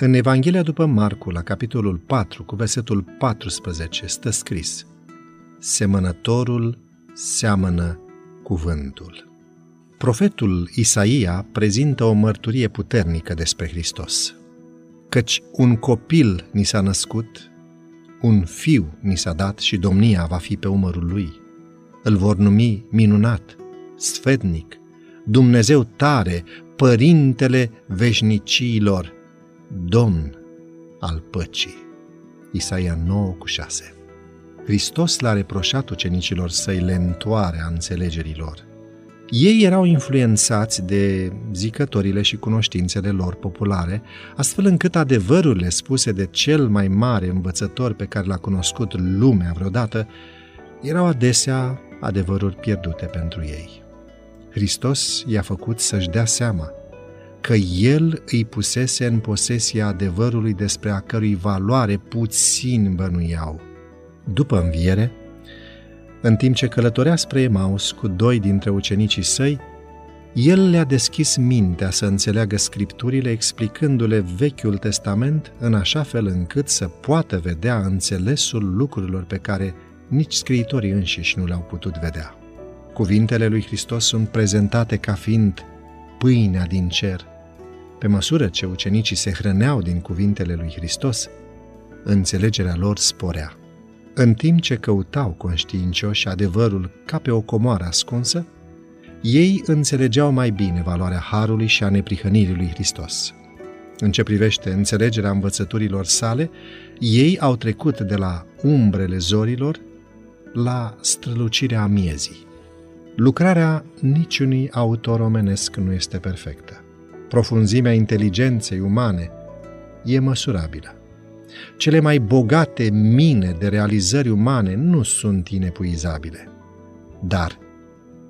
În Evanghelia după Marcu, la capitolul 4, cu versetul 14, stă scris Semănătorul seamănă cuvântul. Profetul Isaia prezintă o mărturie puternică despre Hristos. Căci un copil ni s-a născut, un fiu ni s-a dat și domnia va fi pe umărul lui. Îl vor numi minunat, sfednic, Dumnezeu tare, Părintele veșniciilor, Domn al păcii. Isaia 9 cu 6 Hristos l-a reproșat ucenicilor săi lentoarea înțelegerilor. Ei erau influențați de zicătorile și cunoștințele lor populare, astfel încât adevărurile spuse de cel mai mare învățător pe care l-a cunoscut lumea vreodată erau adesea adevăruri pierdute pentru ei. Hristos i-a făcut să-și dea seama că El îi pusese în posesia adevărului despre a cărui valoare puțin bănuiau. După înviere, în timp ce călătorea spre Emaus cu doi dintre ucenicii săi, el le-a deschis mintea să înțeleagă scripturile explicându-le Vechiul Testament în așa fel încât să poată vedea înțelesul lucrurilor pe care nici scriitorii înșiși nu le-au putut vedea. Cuvintele lui Hristos sunt prezentate ca fiind pâinea din cer. Pe măsură ce ucenicii se hrăneau din cuvintele lui Hristos, înțelegerea lor sporea. În timp ce căutau conștiincioși adevărul ca pe o comoară ascunsă, ei înțelegeau mai bine valoarea harului și a neprihănirii lui Hristos. În ce privește înțelegerea învățăturilor sale, ei au trecut de la umbrele zorilor la strălucirea miezii. Lucrarea niciunui autor omenesc nu este perfectă. Profunzimea inteligenței umane e măsurabilă. Cele mai bogate mine de realizări umane nu sunt inepuizabile. Dar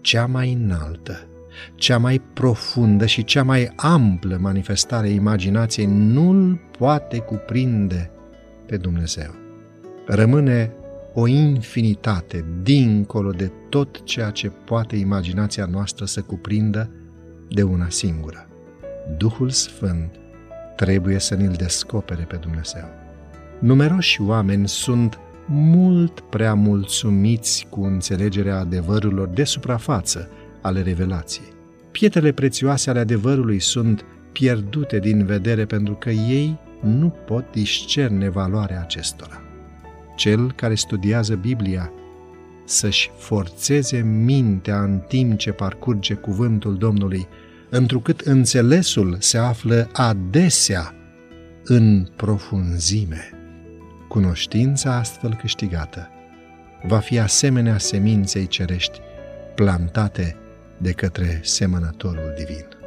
cea mai înaltă, cea mai profundă și cea mai amplă manifestare a imaginației nu-l poate cuprinde pe Dumnezeu. Rămâne o infinitate dincolo de tot ceea ce poate imaginația noastră să cuprindă de una singură. Duhul Sfânt trebuie să ne-l descopere pe Dumnezeu. Numeroși oameni sunt mult prea mulțumiți cu înțelegerea adevărurilor de suprafață ale revelației. Pietrele prețioase ale adevărului sunt pierdute din vedere pentru că ei nu pot discerne valoarea acestora. Cel care studiază Biblia să-și forțeze mintea în timp ce parcurge cuvântul Domnului, întrucât înțelesul se află adesea în profunzime. Cunoștința astfel câștigată va fi asemenea seminței cerești plantate de către semănătorul divin.